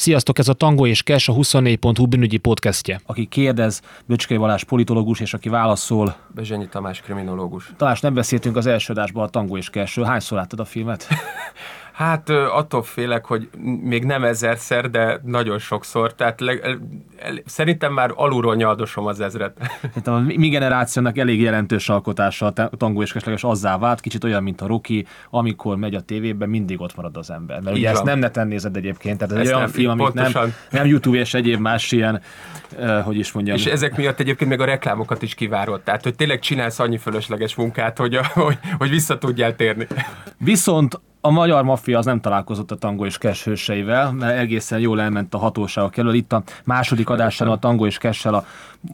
Sziasztok, ez a Tango és Kes, a 24.hu bűnügyi podcastje. Aki kérdez, Böcskei Valás politológus, és aki válaszol. Bezsenyi Tamás kriminológus. Talán nem beszéltünk az első adásban a Tango és Kesről. Hányszor láttad a filmet? Hát attól félek, hogy még nem ezerszer, de nagyon sokszor. Tehát le, szerintem már alulról nyaldosom az ezret. Hát a mi generációnak elég jelentős alkotása a tango és kesleges azzá vált, kicsit olyan, mint a Rocky, amikor megy a tévében, mindig ott marad az ember. Mert Így ugye van. ezt nem neten nézed egyébként, tehát ez ezt egy olyan film, amit nem, nem YouTube és egyéb más ilyen, hogy is mondjam. És ezek miatt egyébként még a reklámokat is kivárod. Tehát, hogy tényleg csinálsz annyi fölösleges munkát, hogy, hogy, hogy vissza tudjál térni. Viszont a magyar maffia az nem találkozott a tango és cash mert egészen jól elment a hatóságok elől. Itt a második adásán a tango és cash a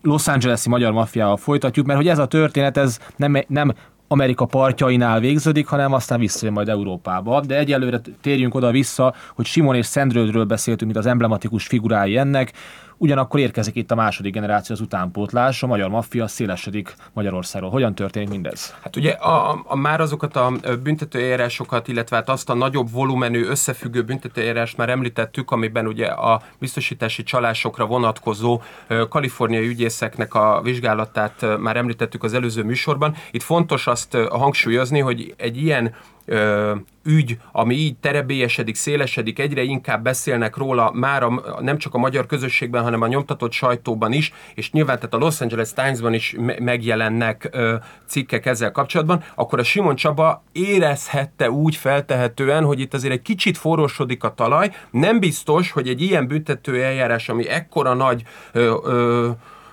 Los Angeles-i magyar maffiával folytatjuk, mert hogy ez a történet, ez nem, nem Amerika partjainál végződik, hanem aztán visszajön majd Európába. De egyelőre térjünk oda-vissza, hogy Simon és Szendrődről beszéltünk, mint az emblematikus figurái ennek. Ugyanakkor érkezik itt a második generáció, az utánpótlás, a magyar maffia szélesedik Magyarországról. Hogyan történik mindez? Hát ugye a, a, már azokat a büntetőeljárásokat, illetve hát azt a nagyobb volumenű összefüggő büntetőeljárást már említettük, amiben ugye a biztosítási csalásokra vonatkozó kaliforniai ügyészeknek a vizsgálatát már említettük az előző műsorban. Itt fontos azt hangsúlyozni, hogy egy ilyen ö, ügy, ami így terebélyesedik, szélesedik, egyre inkább beszélnek róla már a, nem csak a magyar közösségben, hanem a nyomtatott sajtóban is, és nyilván tehát a Los Angeles Times-ban is me- megjelennek ö, cikkek ezzel kapcsolatban, akkor a Simon Csaba érezhette úgy feltehetően, hogy itt azért egy kicsit forrósodik a talaj, nem biztos, hogy egy ilyen büntető eljárás, ami ekkora nagy ö, ö,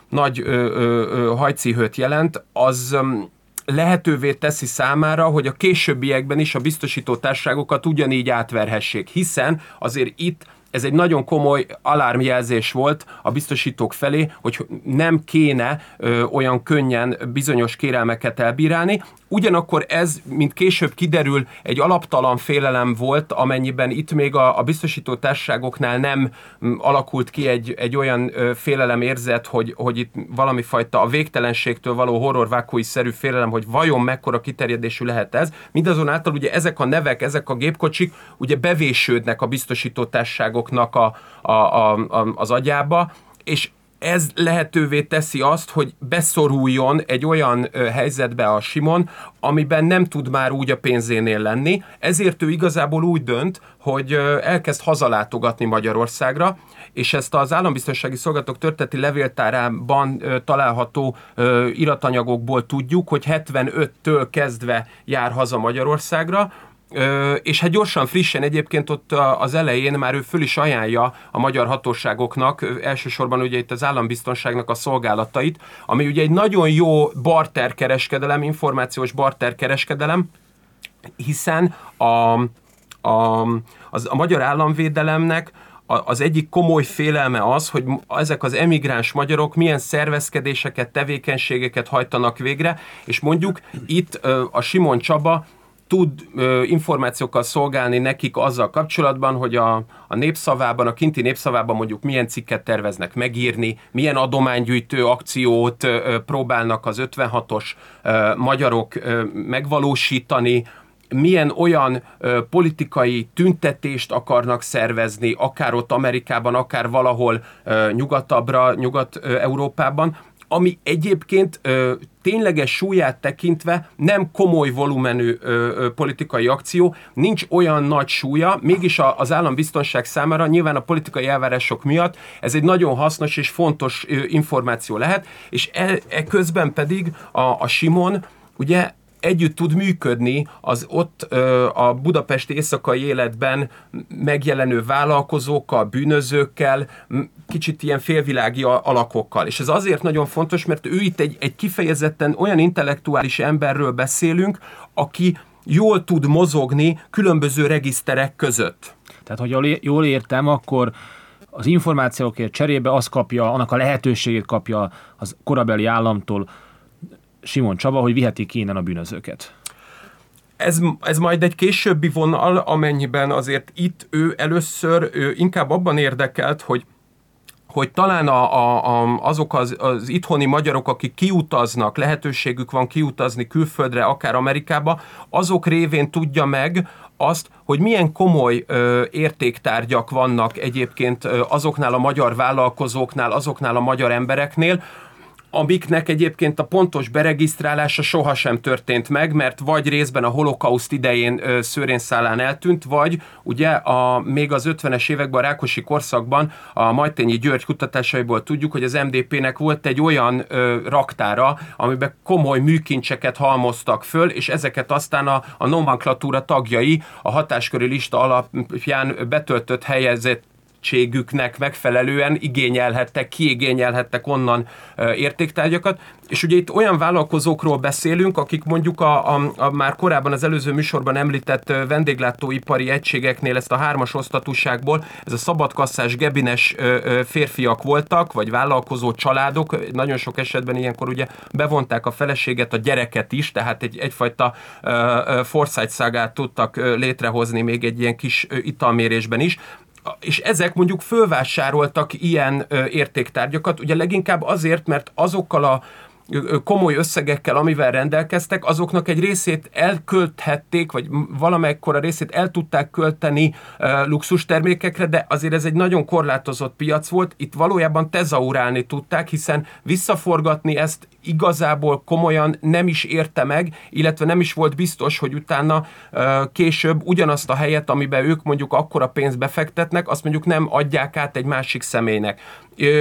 nagy ö, ö, hajcihőt jelent, az lehetővé teszi számára, hogy a későbbiekben is a biztosító társaságokat ugyanígy átverhessék, hiszen azért itt ez egy nagyon komoly alarmjelzés volt a biztosítók felé, hogy nem kéne ö, olyan könnyen bizonyos kérelmeket elbírálni. Ugyanakkor ez, mint később kiderül, egy alaptalan félelem volt, amennyiben itt még a, a biztosító társaságoknál nem alakult ki egy, egy olyan félelem érzet, hogy, hogy itt valami fajta a végtelenségtől való horrorvákói szerű félelem, hogy vajon mekkora kiterjedésű lehet ez. Mindazonáltal ugye ezek a nevek, ezek a gépkocsik ugye bevésődnek a biztosító társaságok fiataloknak a, a, a, az agyába, és ez lehetővé teszi azt, hogy beszoruljon egy olyan helyzetbe a Simon, amiben nem tud már úgy a pénzénél lenni, ezért ő igazából úgy dönt, hogy elkezd hazalátogatni Magyarországra, és ezt az állambiztonsági szolgálatok történeti levéltárában található iratanyagokból tudjuk, hogy 75-től kezdve jár haza Magyarországra, és hát gyorsan, frissen egyébként ott az elején már ő föl is ajánlja a magyar hatóságoknak, elsősorban ugye itt az állambiztonságnak a szolgálatait, ami ugye egy nagyon jó barterkereskedelem, információs barterkereskedelem, hiszen a, a, az, a magyar államvédelemnek az egyik komoly félelme az, hogy ezek az emigráns magyarok milyen szervezkedéseket, tevékenységeket hajtanak végre, és mondjuk itt a Simon Csaba tud ö, információkkal szolgálni nekik azzal kapcsolatban, hogy a, a népszavában, a kinti népszavában mondjuk milyen cikket terveznek megírni, milyen adománygyűjtő akciót ö, próbálnak az 56-os ö, magyarok ö, megvalósítani, milyen olyan ö, politikai tüntetést akarnak szervezni, akár ott Amerikában, akár valahol ö, nyugatabbra, Nyugat-Európában, ami egyébként ö, tényleges súlyát tekintve nem komoly volumenű ö, ö, politikai akció, nincs olyan nagy súlya, mégis a, az állambiztonság számára nyilván a politikai elvárások miatt ez egy nagyon hasznos és fontos ö, információ lehet, és e, e közben pedig a, a Simon ugye együtt tud működni az ott a budapesti éjszakai életben megjelenő vállalkozókkal, bűnözőkkel, kicsit ilyen félvilági alakokkal. És ez azért nagyon fontos, mert ő itt egy, egy kifejezetten olyan intellektuális emberről beszélünk, aki jól tud mozogni különböző regiszterek között. Tehát, hogy jól értem, akkor az információkért cserébe azt kapja, annak a lehetőségét kapja az korabeli államtól, Simon Csaba, hogy viheti ki innen a bűnözőket. Ez, ez majd egy későbbi vonal, amennyiben azért itt ő először ő inkább abban érdekelt, hogy hogy talán a, a, a, azok az, az itthoni magyarok, akik kiutaznak, lehetőségük van kiutazni külföldre, akár Amerikába, azok révén tudja meg azt, hogy milyen komoly ö, értéktárgyak vannak egyébként ö, azoknál a magyar vállalkozóknál, azoknál a magyar embereknél, amiknek egyébként a pontos beregisztrálása sohasem történt meg, mert vagy részben a holokauszt idején szőrénszálán eltűnt, vagy ugye a, még az 50-es években a Rákosi korszakban a Majtényi György kutatásaiból tudjuk, hogy az MDP-nek volt egy olyan ö, raktára, amiben komoly műkincseket halmoztak föl, és ezeket aztán a, a nomenklatúra tagjai a hatásköri lista alapján betöltött helyezett érdekeltségüknek megfelelően igényelhettek, kiigényelhettek onnan értéktárgyakat. És ugye itt olyan vállalkozókról beszélünk, akik mondjuk a, a, a már korábban az előző műsorban említett vendéglátóipari egységeknél ezt a hármas osztatúságból, ez a szabadkasszás, gebines férfiak voltak, vagy vállalkozó családok, nagyon sok esetben ilyenkor ugye bevonták a feleséget, a gyereket is, tehát egy, egyfajta foresight szágát tudtak létrehozni még egy ilyen kis italmérésben is és ezek mondjuk fölvásároltak ilyen értéktárgyakat, ugye leginkább azért, mert azokkal a komoly összegekkel, amivel rendelkeztek, azoknak egy részét elkölthették, vagy valamekkora részét el tudták költeni uh, luxus termékekre, de azért ez egy nagyon korlátozott piac volt, itt valójában tezaurálni tudták, hiszen visszaforgatni ezt igazából komolyan nem is érte meg, illetve nem is volt biztos, hogy utána később ugyanazt a helyet, amiben ők mondjuk akkora pénzt befektetnek, azt mondjuk nem adják át egy másik személynek.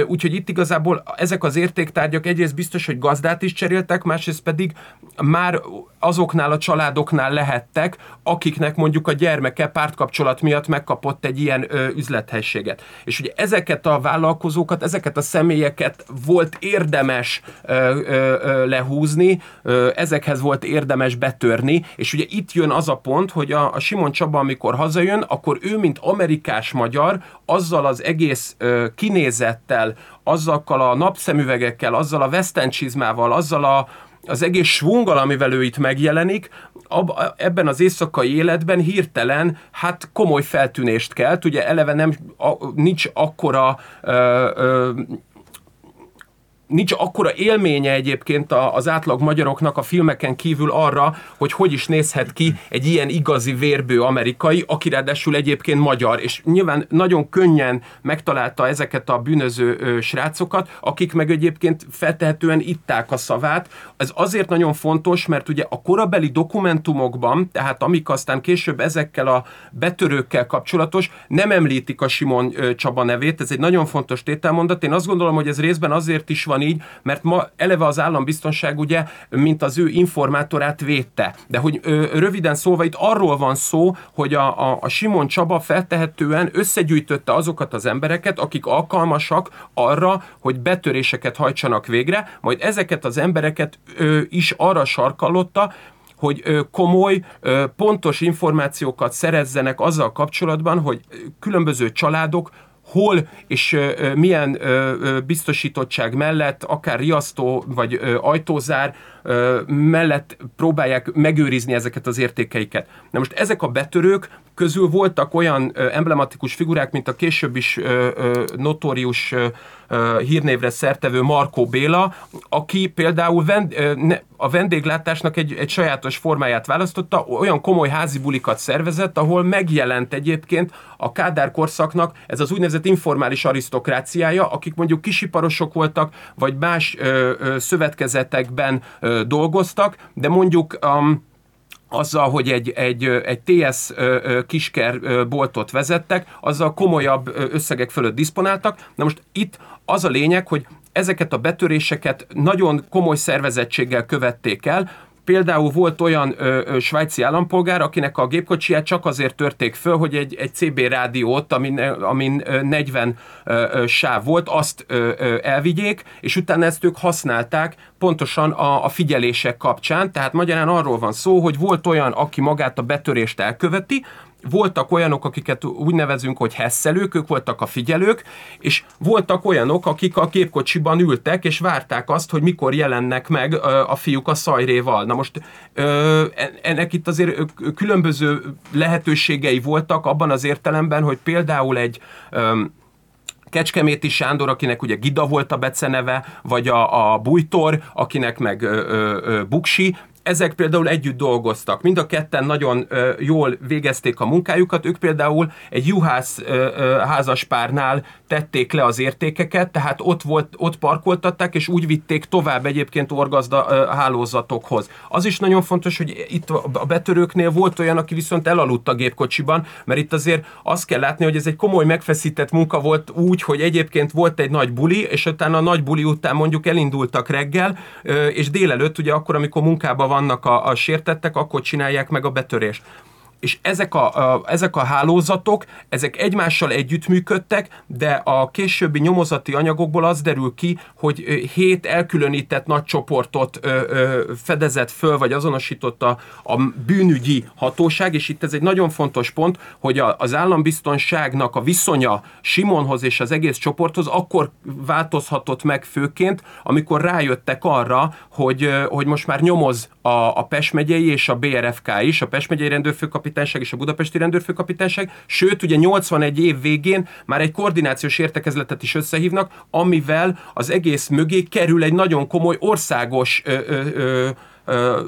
Úgyhogy itt igazából ezek az értéktárgyak egyrészt biztos, hogy gazdát is cseréltek, másrészt pedig már azoknál a családoknál lehettek, akiknek mondjuk a gyermeke pártkapcsolat miatt megkapott egy ilyen ö, üzlethelységet. És ugye ezeket a vállalkozókat, ezeket a személyeket volt érdemes ö, lehúzni, ezekhez volt érdemes betörni, és ugye itt jön az a pont, hogy a, a Simon Csaba, amikor hazajön, akkor ő, mint amerikás magyar, azzal az egész kinézettel, azzal a napszemüvegekkel, azzal a vesztencsizmával, azzal a, az egész svunggal, amivel ő itt megjelenik, ab, ebben az éjszakai életben hirtelen hát komoly feltűnést kelt, ugye eleve nem, a, nincs akkora ö, ö, nincs akkora élménye egyébként az átlag magyaroknak a filmeken kívül arra, hogy hogy is nézhet ki egy ilyen igazi vérbő amerikai, aki ráadásul egyébként magyar, és nyilván nagyon könnyen megtalálta ezeket a bűnöző srácokat, akik meg egyébként feltehetően itták a szavát. Ez azért nagyon fontos, mert ugye a korabeli dokumentumokban, tehát amik aztán később ezekkel a betörőkkel kapcsolatos, nem említik a Simon Csaba nevét, ez egy nagyon fontos tételmondat. Én azt gondolom, hogy ez részben azért is van így, mert ma eleve az állambiztonság ugye, mint az ő informátorát védte. De hogy ö, röviden szólva itt arról van szó, hogy a, a, a Simon Csaba feltehetően összegyűjtötte azokat az embereket, akik alkalmasak arra, hogy betöréseket hajtsanak végre, majd ezeket az embereket ö, is arra sarkallotta, hogy komoly, pontos információkat szerezzenek azzal kapcsolatban, hogy különböző családok hol és milyen biztosítottság mellett, akár riasztó vagy ajtózár mellett próbálják megőrizni ezeket az értékeiket. Na most ezek a betörők közül voltak olyan emblematikus figurák, mint a később is notórius hírnévre szertevő Markó Béla, aki például a vendéglátásnak egy, egy sajátos formáját választotta, olyan komoly házi bulikat szervezett, ahol megjelent egyébként a Kádár korszaknak ez az úgynevezett informális arisztokráciája, akik mondjuk kisiparosok voltak, vagy más szövetkezetekben ö, dolgoztak, de mondjuk um, azzal, hogy egy, egy, egy TS kisker boltot vezettek, azzal komolyabb összegek fölött diszponáltak. Na most itt az a lényeg, hogy ezeket a betöréseket nagyon komoly szervezettséggel követték el, Például volt olyan ö, ö, svájci állampolgár, akinek a gépkocsiját csak azért törték föl, hogy egy, egy CB rádiót, amin, amin 40 ö, ö, sáv volt, azt ö, ö, elvigyék, és utána ezt ők használták pontosan a, a figyelések kapcsán. Tehát magyarán arról van szó, hogy volt olyan, aki magát a betörést elköveti, voltak olyanok, akiket úgy nevezünk, hogy hesszelők, ők voltak a figyelők, és voltak olyanok, akik a képkocsiban ültek, és várták azt, hogy mikor jelennek meg a fiúk a szajréval. Na most ennek itt azért különböző lehetőségei voltak abban az értelemben, hogy például egy Kecskeméti Sándor, akinek ugye Gida volt a beceneve, vagy a, a Bújtor, akinek meg ö, ö, Buksi, ezek például együtt dolgoztak. Mind a ketten nagyon ö, jól végezték a munkájukat. Ők például egy juhász ö, ö, házaspárnál tették le az értékeket, tehát ott, volt, ott parkoltatták, és úgy vitték tovább egyébként orgazda ö, hálózatokhoz. Az is nagyon fontos, hogy itt a betörőknél volt olyan, aki viszont elaludt a gépkocsiban, mert itt azért azt kell látni, hogy ez egy komoly megfeszített munka volt úgy, hogy egyébként volt egy nagy buli, és utána a nagy buli után mondjuk elindultak reggel, ö, és délelőtt, ugye akkor, amikor munkában vannak a, a sértettek, akkor csinálják meg a betörést és ezek a, a, ezek a hálózatok, ezek egymással együttműködtek, de a későbbi nyomozati anyagokból az derül ki, hogy hét elkülönített nagy csoportot ö, ö, fedezett föl, vagy azonosított a, bűnügyi hatóság, és itt ez egy nagyon fontos pont, hogy a, az állambiztonságnak a viszonya Simonhoz és az egész csoporthoz akkor változhatott meg főként, amikor rájöttek arra, hogy, hogy most már nyomoz a, a Pest megyei és a BRFK is, a Pest megyei rendőrfőkapitányság és a Budapesti rendőrfőkapitányság, sőt, ugye 81 év végén már egy koordinációs értekezletet is összehívnak, amivel az egész mögé kerül egy nagyon komoly országos ö, ö, ö,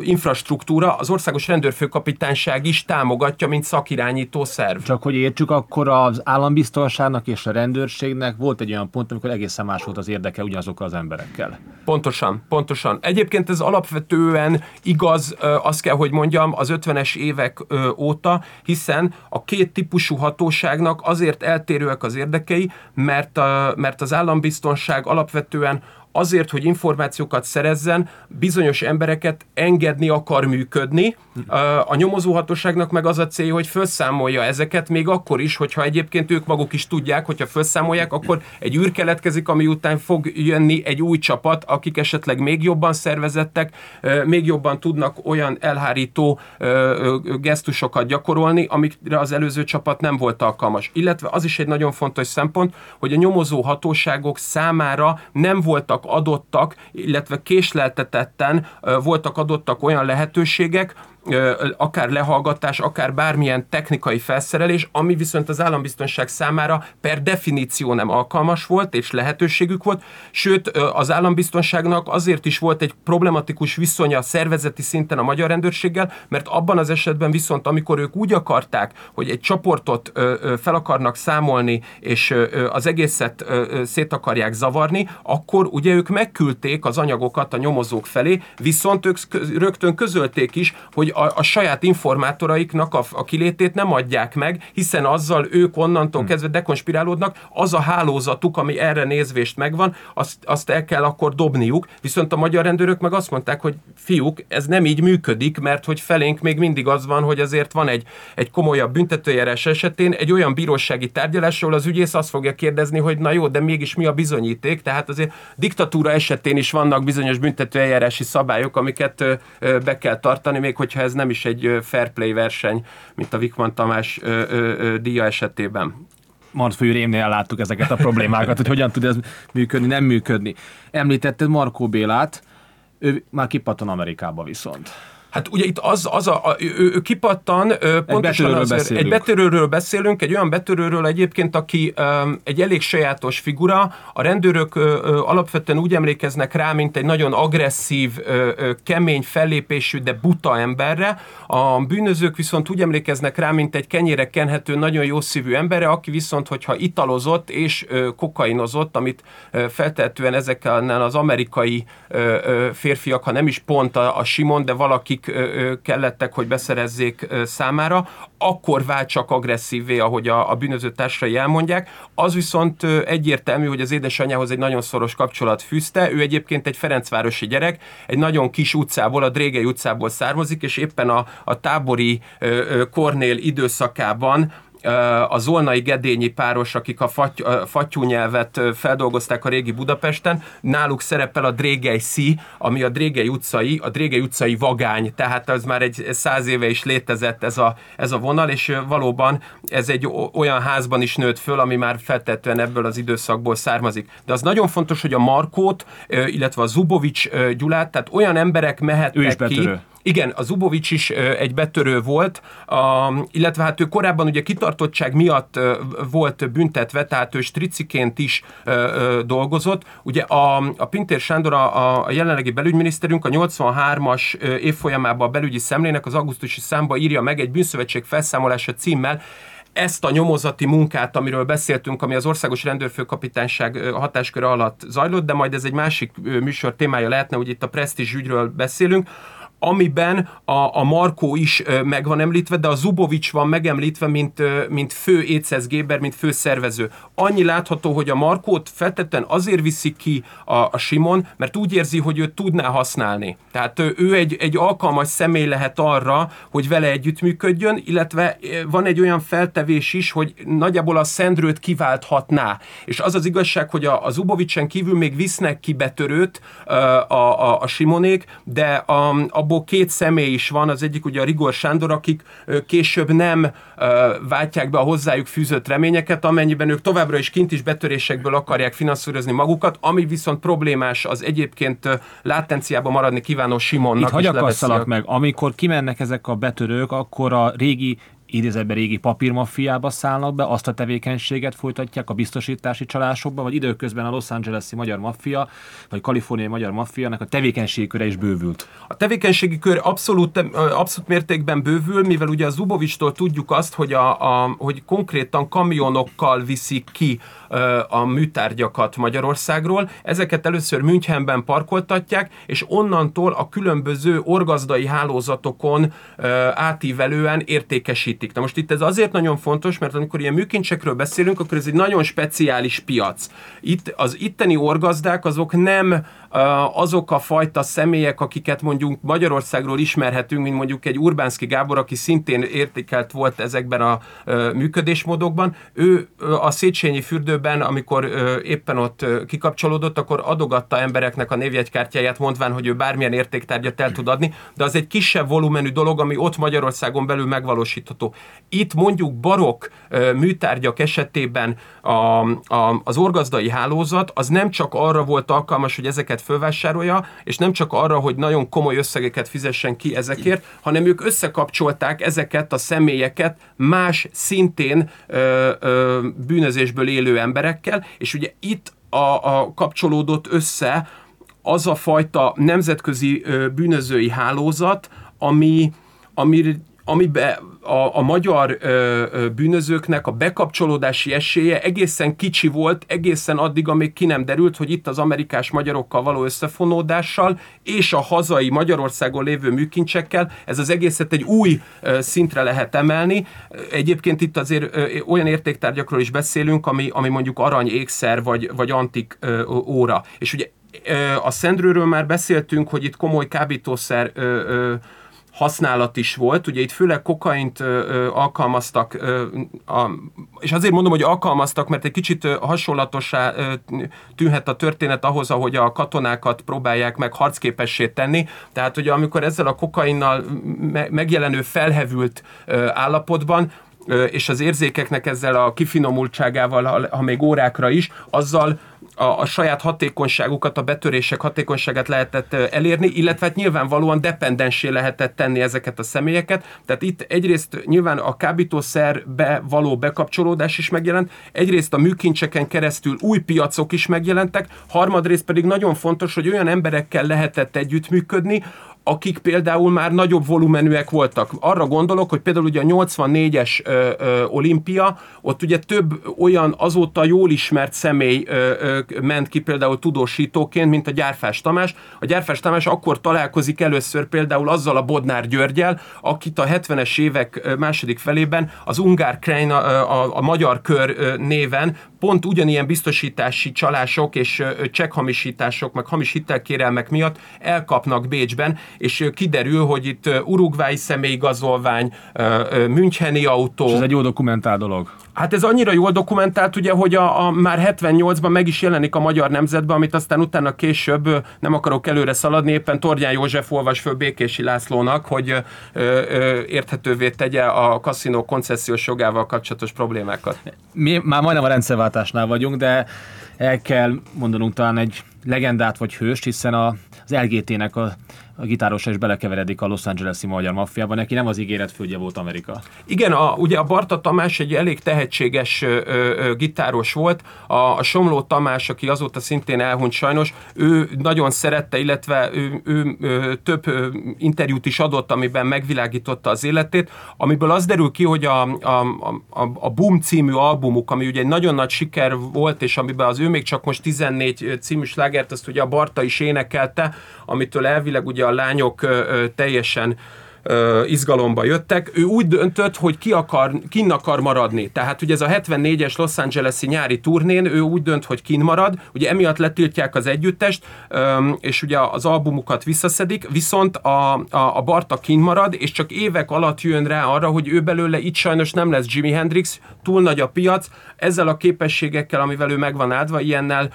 infrastruktúra, az országos rendőrfőkapitányság is támogatja, mint szakirányító szerv. Csak hogy értsük, akkor az állambiztonságnak és a rendőrségnek volt egy olyan pont, amikor egészen más volt az érdeke ugyanazokkal az emberekkel. Pontosan, pontosan. Egyébként ez alapvetően igaz, azt kell, hogy mondjam, az 50-es évek óta, hiszen a két típusú hatóságnak azért eltérőek az érdekei, mert, mert az állambiztonság alapvetően azért, hogy információkat szerezzen, bizonyos embereket engedni akar működni. A nyomozóhatóságnak meg az a célja, hogy felszámolja ezeket, még akkor is, hogyha egyébként ők maguk is tudják, hogyha felszámolják, akkor egy űr keletkezik, ami után fog jönni egy új csapat, akik esetleg még jobban szervezettek, még jobban tudnak olyan elhárító gesztusokat gyakorolni, amikre az előző csapat nem volt alkalmas. Illetve az is egy nagyon fontos szempont, hogy a nyomozó hatóságok számára nem voltak adottak, illetve késleltetetten voltak adottak olyan lehetőségek, akár lehallgatás, akár bármilyen technikai felszerelés, ami viszont az állambiztonság számára per definíció nem alkalmas volt, és lehetőségük volt, sőt az állambiztonságnak azért is volt egy problematikus viszonya szervezeti szinten a magyar rendőrséggel, mert abban az esetben viszont, amikor ők úgy akarták, hogy egy csoportot fel akarnak számolni, és az egészet szét akarják zavarni, akkor ugye ők megküldték az anyagokat a nyomozók felé, viszont ők rögtön közölték is, hogy a, a saját informátoraiknak a, a kilétét nem adják meg, hiszen azzal ők onnantól hmm. kezdve dekonspirálódnak, az a hálózatuk, ami erre nézvést megvan, azt, azt el kell akkor dobniuk, viszont a magyar rendőrök meg azt mondták, hogy fiúk, ez nem így működik, mert hogy felénk még mindig az van, hogy azért van egy, egy komolyabb büntetőjárás esetén egy olyan bírósági tárgyalás, ahol az ügyész azt fogja kérdezni, hogy na jó, de mégis mi a bizonyíték, tehát azért diktatúra esetén is vannak bizonyos büntetőeljárási szabályok, amiket be kell tartani, még hogyha ez nem is egy fair play verseny, mint a Vikman Tamás ö, ö, ö, díja esetében. Martfői rémnél láttuk ezeket a problémákat, hogy hogyan tud ez működni, nem működni. Említetted Markó Bélát, ő már kipattan Amerikába viszont. Hát ugye itt az, az a, a ő, ő kipattan, pontosan egy betörőről, azért, beszélünk. egy betörőről beszélünk, egy olyan betörőről egyébként, aki um, egy elég sajátos figura, a rendőrök uh, alapvetően úgy emlékeznek rá, mint egy nagyon agresszív, uh, kemény fellépésű, de buta emberre, a bűnözők viszont úgy emlékeznek rá, mint egy kenyére kenhető, nagyon jó szívű emberre, aki viszont, hogyha italozott és uh, kokainozott, amit uh, feltehetően ezekkel az amerikai uh, uh, férfiak, ha nem is pont a, a Simon, de valakik kellettek, hogy beszerezzék számára, akkor vált csak agresszívvé, ahogy a, a bűnöző társai elmondják. Az viszont egyértelmű, hogy az édesanyjához egy nagyon szoros kapcsolat fűzte. Ő egyébként egy Ferencvárosi gyerek, egy nagyon kis utcából, a Drégei utcából származik, és éppen a, a tábori Kornél időszakában a zolnai gedényi páros, akik a fattyú nyelvet feldolgozták a régi Budapesten, náluk szerepel a Drégei Szí, ami a Drégei utcai, a Drégei utcai vagány, tehát az már egy száz éve is létezett ez a, ez a vonal, és valóban ez egy olyan házban is nőtt föl, ami már feltetően ebből az időszakból származik. De az nagyon fontos, hogy a Markót, illetve a Zubovics Gyulát, tehát olyan emberek mehettek ki, Igen, az Zubovics is egy betörő volt, illetve hát ő korábban ugye kitartottság miatt volt büntetve, tehát ő striciként is dolgozott. Ugye a, a Pintér Sándor, a, a jelenlegi belügyminiszterünk a 83-as évfolyamában a belügyi szemlének az augusztusi számba írja meg egy bűnszövetség felszámolása címmel, ezt a nyomozati munkát, amiről beszéltünk, ami az Országos Rendőrfőkapitányság hatásköre alatt zajlott, de majd ez egy másik műsor témája lehetne, hogy itt a presztízs ügyről beszélünk, amiben a, a Markó is meg van említve, de a Zubovics van megemlítve, mint, mint fő Écesz Géber, mint fő szervező. Annyi látható, hogy a Markót feltetten azért viszi ki a, a Simon, mert úgy érzi, hogy ő tudná használni. Tehát ő egy, egy alkalmas személy lehet arra, hogy vele együttműködjön, illetve van egy olyan feltevés is, hogy nagyjából a Szendrőt kiválthatná. És az az igazság, hogy a, a Zubovicsen kívül még visznek ki betörőt a, a, a Simonék, de a, abból abból két személy is van, az egyik ugye a Rigor Sándor, akik később nem váltják be a hozzájuk fűzött reményeket, amennyiben ők továbbra is kint is betörésekből akarják finanszírozni magukat, ami viszont problémás az egyébként látenciában maradni kívánó Simonnak. Itt hagyakasszalak meg, amikor kimennek ezek a betörők, akkor a régi idézetben régi papírmaffiába szállnak be, azt a tevékenységet folytatják a biztosítási csalásokba, vagy időközben a Los Angeles-i magyar maffia, vagy kaliforniai magyar maffiának a tevékenységi köre is bővült. A tevékenységi kör abszolút, abszolút mértékben bővül, mivel ugye a Zubovistól tudjuk azt, hogy, a, a, hogy konkrétan kamionokkal viszik ki a műtárgyakat Magyarországról. Ezeket először Münchenben parkoltatják, és onnantól a különböző orgazdai hálózatokon átívelően értékesítik. Na most itt ez azért nagyon fontos, mert amikor ilyen műkincsekről beszélünk, akkor ez egy nagyon speciális piac. Itt az itteni orgazdák azok nem azok a fajta személyek, akiket mondjuk Magyarországról ismerhetünk, mint mondjuk egy Urbánszki Gábor, aki szintén értékelt volt ezekben a működésmódokban, ő a Széchenyi fürdőben, amikor éppen ott kikapcsolódott, akkor adogatta embereknek a névjegykártyáját, mondván, hogy ő bármilyen értéktárgyat el tud adni, de az egy kisebb volumenű dolog, ami ott Magyarországon belül megvalósítható. Itt mondjuk barok műtárgyak esetében a, a, az orgazdai hálózat az nem csak arra volt alkalmas, hogy ezeket fölvásárolja, és nem csak arra, hogy nagyon komoly összegeket fizessen ki ezekért, hanem ők összekapcsolták ezeket a személyeket más szintén ö, ö, bűnözésből élő emberekkel, és ugye itt a, a kapcsolódott össze az a fajta nemzetközi ö, bűnözői hálózat, ami, ami amiben a, a magyar ö, ö, bűnözőknek a bekapcsolódási esélye egészen kicsi volt, egészen addig, amíg ki nem derült, hogy itt az amerikás magyarokkal való összefonódással és a hazai Magyarországon lévő műkincsekkel ez az egészet egy új ö, szintre lehet emelni. Egyébként itt azért ö, olyan értéktárgyakról is beszélünk, ami, ami mondjuk arany ékszer vagy, vagy antik ö, óra. És ugye a Szendrőről már beszéltünk, hogy itt komoly kábítószer ö, ö, használat is volt. Ugye itt főleg kokaint ö, alkalmaztak, és azért mondom, hogy alkalmaztak, mert egy kicsit hasonlatosá tűnhet a történet ahhoz, ahogy a katonákat próbálják meg harcképessé tenni. Tehát ugye amikor ezzel a kokainnal me- megjelenő felhevült állapotban és az érzékeknek ezzel a kifinomultságával, ha még órákra is, azzal a, a saját hatékonyságukat, a betörések hatékonyságát lehetett elérni, illetve hát nyilvánvalóan dependensé lehetett tenni ezeket a személyeket. Tehát itt egyrészt nyilván a kábítószerbe való bekapcsolódás is megjelent, egyrészt a műkincseken keresztül új piacok is megjelentek, harmadrészt pedig nagyon fontos, hogy olyan emberekkel lehetett együttműködni, akik például már nagyobb volumenűek voltak. Arra gondolok, hogy például ugye a 84-es ö, ö, olimpia, ott ugye több olyan azóta jól ismert személy ö, ö, ment ki például tudósítóként, mint a Gyárfás Tamás. A Gyárfás Tamás akkor találkozik először például azzal a Bodnár Györgyel, akit a 70-es évek második felében az Ungár Krein, a, a, a magyar kör néven pont ugyanilyen biztosítási csalások és csekhamisítások, meg hamis hitelkérelmek miatt elkapnak Bécsben, és kiderül, hogy itt urugvái személyigazolvány, Müncheni autó. És ez egy jó dokumentált dolog. Hát ez annyira jól dokumentált, ugye, hogy a, a már 78-ban meg is jelenik a Magyar Nemzetben, amit aztán utána később, nem akarok előre szaladni, éppen Tordján József olvas föl Békési Lászlónak, hogy ö, ö, érthetővé tegye a kaszinó koncesziós jogával kapcsolatos problémákat. Mi már majdnem a rendszerváltásnál vagyunk, de el kell mondanunk talán egy legendát vagy hőst, hiszen a, az LGT-nek a a gitárosa is belekeveredik a Los Angeles-i magyar maffiába. Neki nem az ígéret földje volt Amerika. Igen, a, ugye a Barta Tamás egy elég tehetséges ö, ö, gitáros volt. A, a Somló Tamás, aki azóta szintén elhunyt sajnos, ő nagyon szerette, illetve ő, ő, ő több ö, interjút is adott, amiben megvilágította az életét, amiből az derül ki, hogy a, a, a, a Boom című albumuk, ami ugye egy nagyon nagy siker volt, és amiben az ő még csak most 14 című slágert, azt ugye a Barta is énekelte, amitől elvileg ugye a lányok teljesen izgalomba jöttek. Ő úgy döntött, hogy ki akar, kin akar maradni. Tehát ugye ez a 74-es Los Angeles-i nyári turnén ő úgy dönt, hogy kin marad, ugye emiatt letiltják az együttest, és ugye az albumukat visszaszedik, viszont a, a, a Barta kin marad, és csak évek alatt jön rá arra, hogy ő belőle itt sajnos nem lesz Jimi Hendrix, túl nagy a piac, ezzel a képességekkel, amivel ő megvan áldva, ilyennel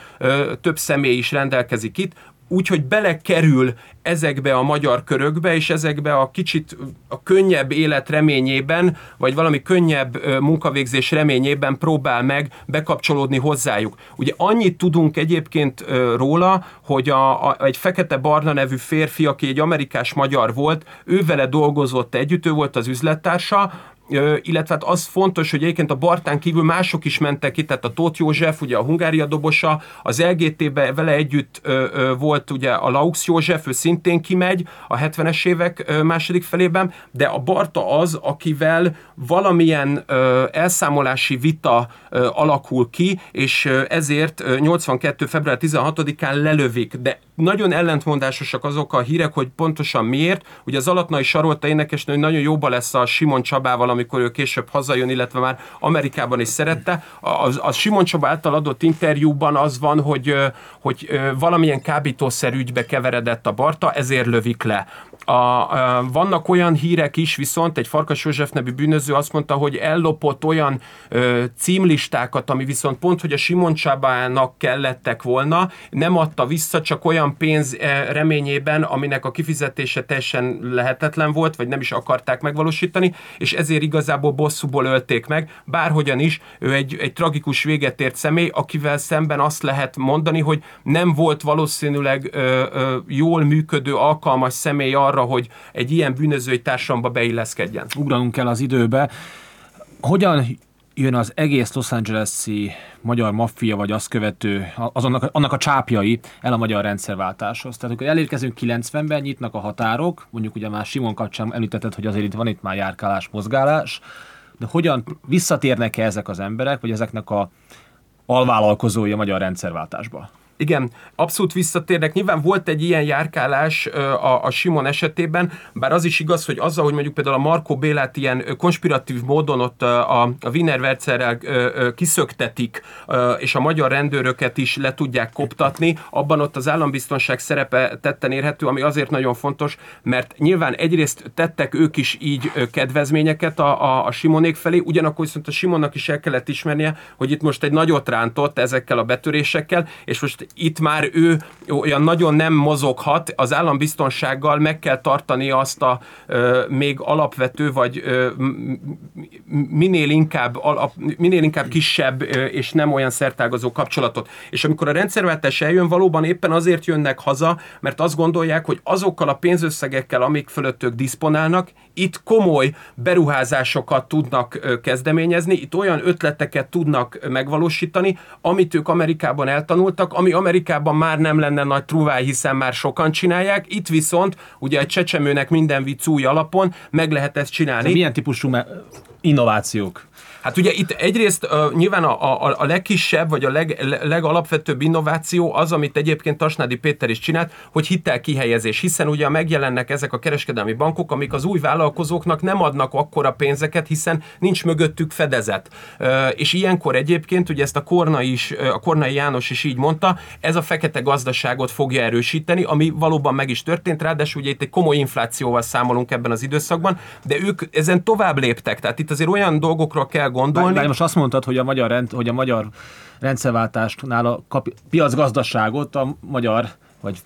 több személy is rendelkezik itt, úgyhogy belekerül ezekbe a magyar körökbe, és ezekbe a kicsit a könnyebb élet reményében, vagy valami könnyebb munkavégzés reményében próbál meg bekapcsolódni hozzájuk. Ugye annyit tudunk egyébként róla, hogy a, a, egy fekete-barna nevű férfi, aki egy amerikás magyar volt, ő vele dolgozott együtt, ő volt az üzlettársa, illetve hát az fontos, hogy egyébként a Bartán kívül mások is mentek ki, tehát a Tóth József, ugye a Hungária dobosa, az LGT-be vele együtt volt ugye a Laux József, ő szintén kimegy a 70-es évek második felében, de a Barta az, akivel valamilyen elszámolási vita alakul ki, és ezért ö, 82. február 16-án lelövik, de nagyon ellentmondásosak azok a hírek, hogy pontosan miért. Ugye az Alatnai Sarolta énekesnő nagyon jóba lesz a Simon Csabával, amikor ő később hazajön, illetve már Amerikában is szerette. A, a Simon Csaba által adott interjúban az van, hogy, hogy valamilyen kábítószer ügybe keveredett a Barta, ezért lövik le. A, a, vannak olyan hírek is, viszont egy Farkas József nevű bűnöző azt mondta, hogy ellopott olyan ö, címlistákat, ami viszont pont, hogy a Simon Csabának kellettek volna, nem adta vissza, csak olyan pénz reményében, aminek a kifizetése teljesen lehetetlen volt, vagy nem is akarták megvalósítani, és ezért igazából bosszúból ölték meg, bárhogyan is, ő egy, egy tragikus véget ért személy, akivel szemben azt lehet mondani, hogy nem volt valószínűleg ö, ö, jól működő, alkalmas személy arra, hogy egy ilyen bűnözői társadalomba beilleszkedjen. Ugranunk kell az időbe. Hogyan jön az egész Los Angeles-i magyar maffia, vagy azt követő, az annak, annak a csápjai el a magyar rendszerváltáshoz. Tehát amikor elérkezünk 90-ben, nyitnak a határok, mondjuk ugye már Simon kapcsán említetted, hogy azért itt van itt már járkálás, mozgálás, de hogyan visszatérnek-e ezek az emberek, vagy ezeknek a alvállalkozói a magyar rendszerváltásba? Igen, abszolút visszatérnek. Nyilván volt egy ilyen járkálás a, a Simon esetében, bár az is igaz, hogy azzal, hogy mondjuk például a Marco Bélát ilyen konspiratív módon ott a, a Wiener Vercerrel kiszöktetik, és a magyar rendőröket is le tudják koptatni, abban ott az állambiztonság szerepe tetten érhető, ami azért nagyon fontos, mert nyilván egyrészt tettek ők is így kedvezményeket a, a, a Simonék felé, ugyanakkor viszont a Simonnak is el kellett ismernie, hogy itt most egy nagyot rántott ezekkel a betörésekkel, és most itt már ő olyan nagyon nem mozoghat, az állambiztonsággal meg kell tartani azt a ö, még alapvető, vagy ö, minél inkább, alap, minél inkább kisebb ö, és nem olyan szertágazó kapcsolatot. És amikor a rendszerváltás eljön, valóban éppen azért jönnek haza, mert azt gondolják, hogy azokkal a pénzösszegekkel, amik fölött ők diszponálnak, itt komoly beruházásokat tudnak kezdeményezni, itt olyan ötleteket tudnak megvalósítani, amit ők Amerikában eltanultak, ami Amerikában már nem lenne nagy truváj, hiszen már sokan csinálják, itt viszont ugye egy csecsemőnek minden vicc új alapon meg lehet ezt csinálni. Ez milyen típusú innovációk? Hát ugye itt egyrészt uh, nyilván a, a, a legkisebb, vagy a leg, legalapvetőbb innováció az, amit egyébként Tasnádi Péter is csinált, hogy hitel kihelyezés, hiszen ugye megjelennek ezek a kereskedelmi bankok, amik az új vállalkozóknak nem adnak akkora pénzeket, hiszen nincs mögöttük fedezet. Uh, és ilyenkor egyébként, ugye ezt a Korna is, a Kornai János is így mondta, ez a fekete gazdaságot fogja erősíteni, ami valóban meg is történt, ráadásul ugye itt egy komoly inflációval számolunk ebben az időszakban, de ők ezen tovább léptek, tehát itt azért olyan dolgokról kell gondolni. Bár most azt mondtad, hogy a magyar, rend, hogy a magyar rendszerváltásnál a kapi, piacgazdaságot a magyar, vagy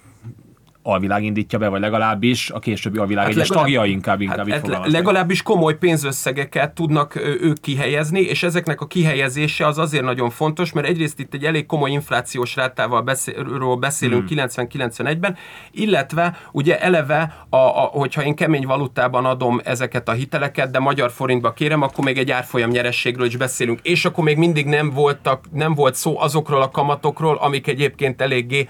alvilág indítja be, vagy legalábbis a későbbi alvilág hát egyes tagja inkább, inkább hát, hát Legalábbis komoly pénzösszegeket tudnak ők kihelyezni, és ezeknek a kihelyezése az azért nagyon fontos, mert egyrészt itt egy elég komoly inflációs rátával beszél, beszélünk hmm. 90-91-ben, illetve ugye eleve, a, a, hogyha én kemény valutában adom ezeket a hiteleket, de magyar forintba kérem, akkor még egy árfolyam nyerességről is beszélünk, és akkor még mindig nem voltak, nem volt szó azokról a kamatokról, amik egyébként eléggé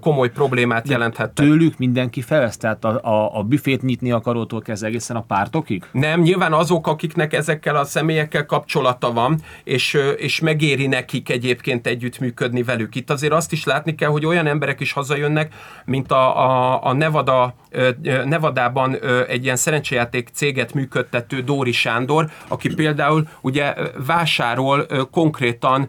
komoly problémát jelenthettek tőlük mindenki felvesz, tehát a, a, a büfét nyitni akarótól kezdve egészen a pártokig? Nem, nyilván azok, akiknek ezekkel a személyekkel kapcsolata van, és, és megéri nekik egyébként együttműködni velük. Itt azért azt is látni kell, hogy olyan emberek is hazajönnek, mint a, a, a Nevada, Nevadában egy ilyen szerencsejáték céget működtető Dóri Sándor, aki például ugye vásárol konkrétan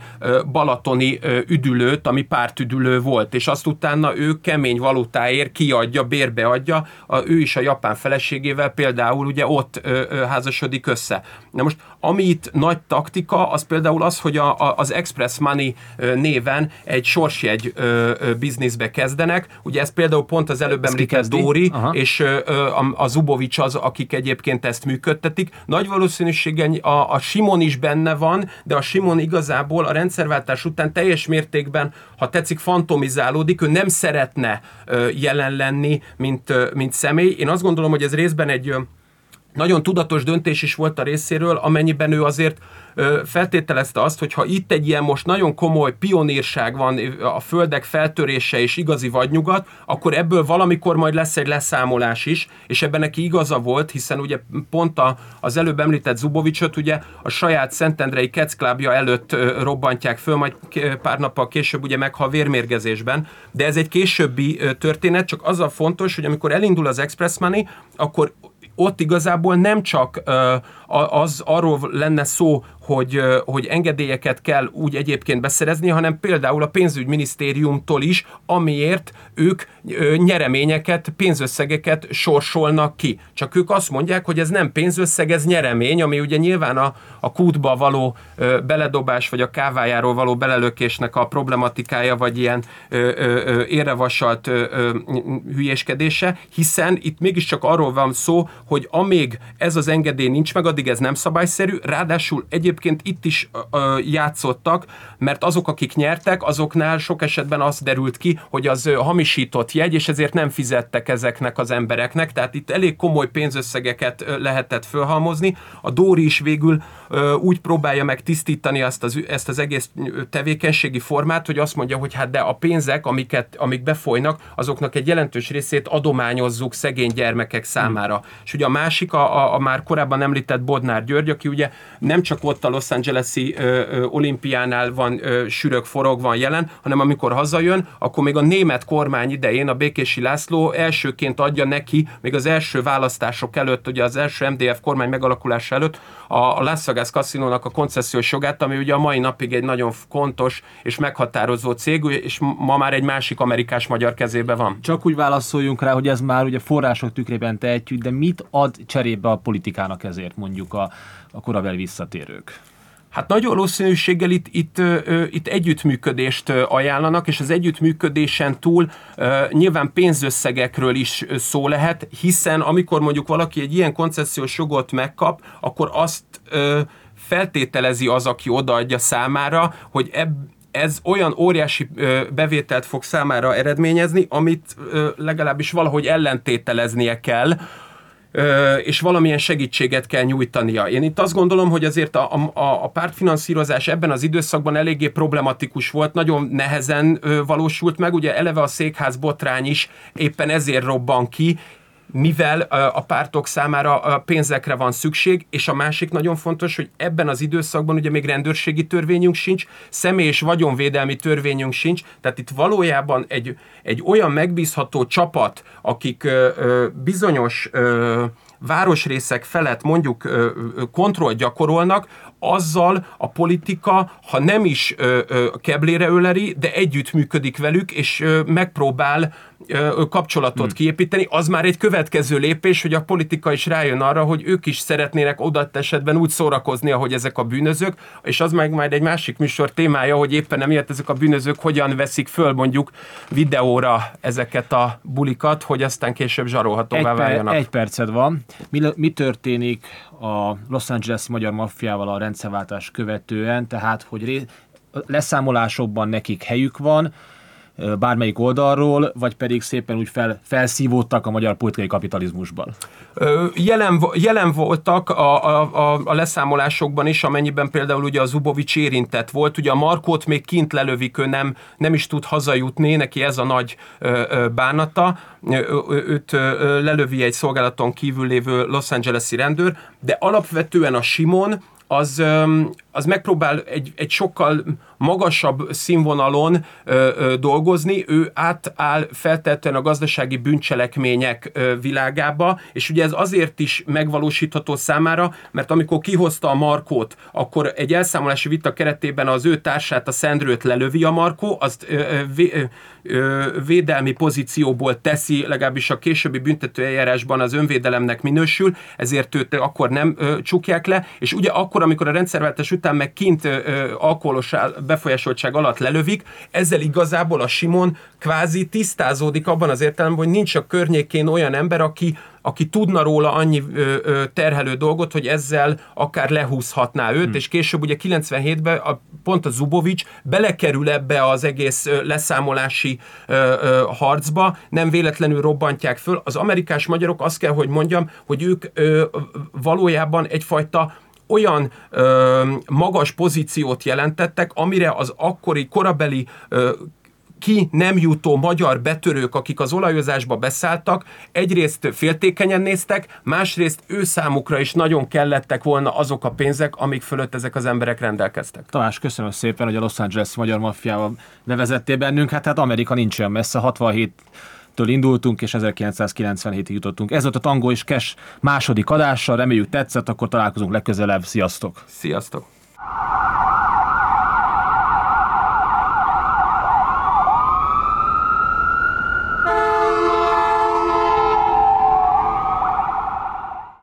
balatoni üdülőt, ami pártüdülő volt, és azt utána ő kemény valutáért bérért kiadja, bérbe adja, a, ő is a japán feleségével például ugye ott ö, ö, házasodik össze. Na most, ami itt nagy taktika, az például az, hogy a, a, az Express Money néven egy sorsjegy ö, ö, bizniszbe kezdenek. Ugye ez például pont az előbb említett Dóri, Aha. és ö, a, a Zubovics az, akik egyébként ezt működtetik. Nagy valószínűséggel a, a Simon is benne van, de a Simon igazából a rendszerváltás után teljes mértékben, ha tetszik, fantomizálódik, ő nem szeretne ö, jelen lenni, mint, mint személy. Én azt gondolom, hogy ez részben egy nagyon tudatos döntés is volt a részéről, amennyiben ő azért feltételezte azt, hogy ha itt egy ilyen most nagyon komoly pionírság van, a földek feltörése és igazi vadnyugat, akkor ebből valamikor majd lesz egy leszámolás is, és ebben neki igaza volt, hiszen ugye pont a, az előbb említett Zubovicsot ugye a saját Szentendrei Kecklábja előtt robbantják föl, majd pár nappal később ugye meghal vérmérgezésben, de ez egy későbbi történet, csak az a fontos, hogy amikor elindul az Express Money, akkor ott igazából nem csak az arról lenne szó, hogy, hogy engedélyeket kell úgy egyébként beszerezni, hanem például a pénzügyminisztériumtól is, amiért ők nyereményeket, pénzösszegeket sorsolnak ki. Csak ők azt mondják, hogy ez nem pénzösszeg, ez nyeremény, ami ugye nyilván a, a kútba való beledobás, vagy a kávájáról való belelökésnek a problematikája, vagy ilyen ö, ö, hülyéskedése, hiszen itt mégiscsak arról van szó, hogy amíg ez az engedély nincs meg, addig ez nem szabályszerű, ráadásul egyébként itt is ö, játszottak, mert azok, akik nyertek, azoknál sok esetben az derült ki, hogy az ö, hamisított jegy, és ezért nem fizettek ezeknek az embereknek, tehát itt elég komoly pénzösszegeket ö, lehetett fölhalmozni. A Dóri is végül ö, úgy próbálja meg tisztítani ezt az, ezt az egész tevékenységi formát, hogy azt mondja, hogy hát de a pénzek, amiket, amik befolynak, azoknak egy jelentős részét adományozzuk szegény gyermekek számára. Hmm. És ugye a másik, a, a, a már korábban említett Bodnár György, aki ugye nem csak ott a Los Angeles-i olimpiánál van sürök forog, van jelen, hanem amikor hazajön, akkor még a német kormány idején a Békési László elsőként adja neki, még az első választások előtt, ugye az első MDF kormány megalakulása előtt, a, a Las Vegas kaszinónak a koncesziós jogát, ami ugye a mai napig egy nagyon fontos és meghatározó cég, és ma már egy másik amerikás magyar kezébe van. Csak úgy válaszoljunk rá, hogy ez már ugye források tükrében tehetjük, de mit ad cserébe a politikának ezért mondjuk a, a korabeli visszatérők? Hát nagy valószínűséggel itt, itt, itt együttműködést ajánlanak, és az együttműködésen túl nyilván pénzösszegekről is szó lehet, hiszen amikor mondjuk valaki egy ilyen koncesziós jogot megkap, akkor azt feltételezi az, aki odaadja számára, hogy ebb, ez olyan óriási bevételt fog számára eredményezni, amit legalábbis valahogy ellentételeznie kell, és valamilyen segítséget kell nyújtania. Én itt azt gondolom, hogy azért a, a, a pártfinanszírozás ebben az időszakban eléggé problematikus volt, nagyon nehezen valósult meg, ugye eleve a székház botrány is éppen ezért robban ki, mivel a pártok számára pénzekre van szükség, és a másik nagyon fontos, hogy ebben az időszakban ugye még rendőrségi törvényünk sincs, személy és vagyonvédelmi törvényünk sincs, tehát itt valójában egy, egy olyan megbízható csapat, akik bizonyos városrészek felett mondjuk kontroll gyakorolnak, azzal a politika, ha nem is ö, ö, keblére öleri, de együttműködik velük, és ö, megpróbál ö, kapcsolatot hmm. kiépíteni, az már egy következő lépés, hogy a politika is rájön arra, hogy ők is szeretnének oda esetben úgy szórakozni, ahogy ezek a bűnözők, és az meg majd egy másik műsor témája, hogy éppen emiatt ezek a bűnözők hogyan veszik föl mondjuk videóra ezeket a bulikat, hogy aztán később zsarolhatóvá egy váljanak. Egy perced van. Mi, mi történik a Los Angeles magyar maffiával a rendszerváltás követően, tehát hogy ré, leszámolásokban nekik helyük van, bármelyik oldalról, vagy pedig szépen úgy fel, felszívódtak a magyar politikai kapitalizmusban? Jelen, jelen voltak a, a, a, a leszámolásokban is, amennyiben például ugye az Zubovics érintett volt. Ugye a Markót még kint lelövik, ő nem, nem is tud hazajutni, neki ez a nagy bánata. Őt lelövi egy szolgálaton kívül lévő Los Angeles-i rendőr, de alapvetően a Simon az, az megpróbál egy, egy sokkal magasabb színvonalon ö, ö, dolgozni, ő átáll feltétlenül a gazdasági bűncselekmények ö, világába, és ugye ez azért is megvalósítható számára, mert amikor kihozta a Markót, akkor egy elszámolási vita keretében az ő társát, a Szendrőt lelövi a Markó, azt ö, ö, ö, védelmi pozícióból teszi, legalábbis a későbbi büntetőeljárásban az önvédelemnek minősül, ezért őt akkor nem ö, csukják le, és ugye akkor, amikor a rendszerváltás után meg kint ö, alkoholos befolyásoltság alatt lelövik, ezzel igazából a Simon kvázi tisztázódik abban az értelemben, hogy nincs a környékén olyan ember, aki, aki tudna róla annyi ö, ö, terhelő dolgot, hogy ezzel akár lehúzhatná őt, hmm. és később ugye 97-ben a, pont a Zubovics belekerül ebbe az egész ö, leszámolási ö, ö, harcba, nem véletlenül robbantják föl. Az amerikás magyarok azt kell, hogy mondjam, hogy ők ö, valójában egyfajta olyan ö, magas pozíciót jelentettek, amire az akkori korabeli ö, ki nem jutó magyar betörők, akik az olajozásba beszálltak, egyrészt féltékenyen néztek, másrészt ő számukra is nagyon kellettek volna azok a pénzek, amik fölött ezek az emberek rendelkeztek. Tamás, köszönöm szépen, hogy a Los Angeles magyar maffiával bevezettél bennünk. Hát, hát Amerika nincs olyan messze, 67 től indultunk, és 1997-ig jutottunk. Ez volt a Tango és Cash második adása, reméljük tetszett, akkor találkozunk legközelebb. Sziasztok! Sziasztok!